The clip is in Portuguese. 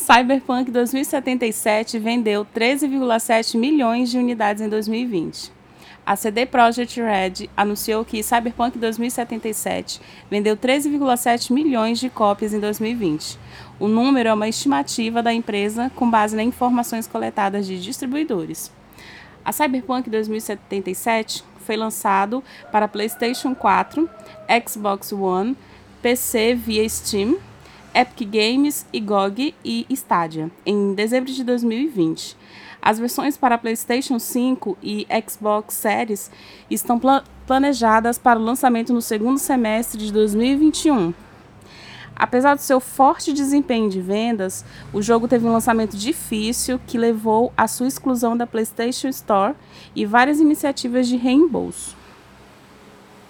Cyberpunk 2077 vendeu 13,7 milhões de unidades em 2020. A CD Projekt Red anunciou que Cyberpunk 2077 vendeu 13,7 milhões de cópias em 2020. O número é uma estimativa da empresa com base em informações coletadas de distribuidores. A Cyberpunk 2077 foi lançado para PlayStation 4, Xbox One, PC via Steam, Epic Games e GOG e Stadia em dezembro de 2020. As versões para PlayStation 5 e Xbox Series estão pla planejadas para o lançamento no segundo semestre de 2021. Apesar do seu forte desempenho de vendas, o jogo teve um lançamento difícil que levou à sua exclusão da PlayStation Store e várias iniciativas de reembolso.